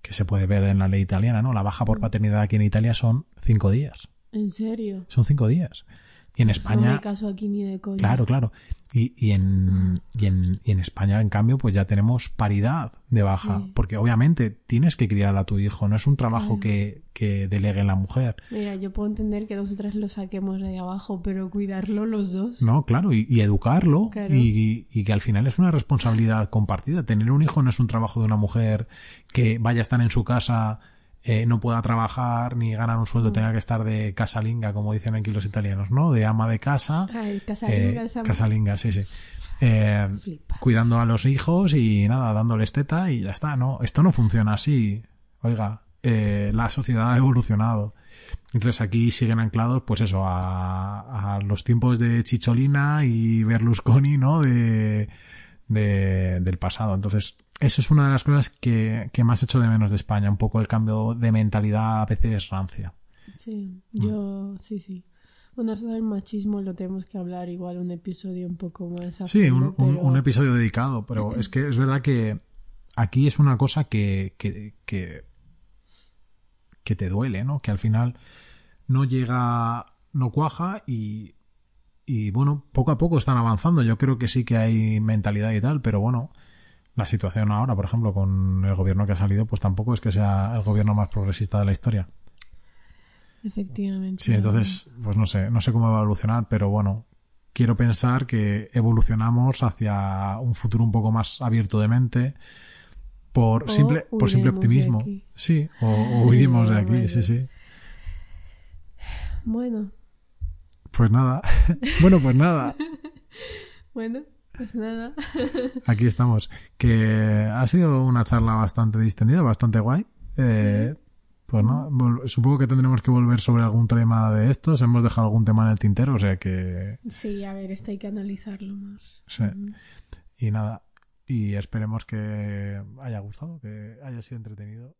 que se puede ver en la ley italiana, ¿no? La baja por paternidad aquí en Italia son cinco días. ¿En serio? Son cinco días. Y en No España. me caso aquí ni de coña. Claro, claro. Y, y, en, y, en, y en España, en cambio, pues ya tenemos paridad de baja. Sí. Porque obviamente tienes que criar a tu hijo, no es un trabajo Claro. que, que delegue la mujer. Mira, yo puedo entender que nosotras lo saquemos de ahí abajo, pero cuidarlo los dos. No, claro, y, educarlo. Claro. Y que al final es una responsabilidad compartida. Tener un hijo no es un trabajo de una mujer que vaya a estar en su casa, eh, no pueda trabajar ni ganar un sueldo, tenga que estar de casalinga, como dicen aquí los italianos, ¿no? De ama de casa. Ay, casalinga, Eh, esa- casalinga, sí, sí. Eh, cuidando a los hijos y nada, dándoles teta y ya está, ¿no? Esto no funciona así. Oiga, la sociedad ha evolucionado. Entonces aquí siguen anclados, pues eso, a, a los tiempos de Chicholina y Berlusconi, ¿no? De, de- del pasado. Entonces, eso es una de las cosas que, que más echo de menos de España, un poco el cambio de mentalidad a veces rancia. Sí, Mm. yo, sí, sí. Bueno, eso del machismo lo tenemos que hablar igual un episodio un poco más Sí, un, un episodio dedicado, pero es que es verdad que aquí es una cosa que, que, que, que te duele, ¿no? Que al final no llega, no cuaja y, y bueno, poco a poco están avanzando. Yo creo que sí que hay mentalidad y tal, pero bueno, la situación ahora, por ejemplo, con el gobierno que ha salido, pues tampoco es que sea el gobierno más progresista de la historia. Efectivamente. Sí, entonces, pues no sé, no sé cómo va a evolucionar, pero bueno, quiero pensar que evolucionamos hacia un futuro un poco más abierto de mente por O simple, por simple optimismo. Sí, o, o huiremos de aquí, sí, sí. Bueno, Pues nada. bueno, pues nada. bueno, pues nada. Aquí estamos. Que ha sido una charla bastante distendida, bastante guay. Eh, Pues no, supongo que tendremos que volver sobre algún tema de estos. Hemos dejado algún tema en el tintero, o sea que Sí, a ver, esto hay que analizarlo más. Sí. Y nada, y esperemos que haya gustado, que haya sido entretenido.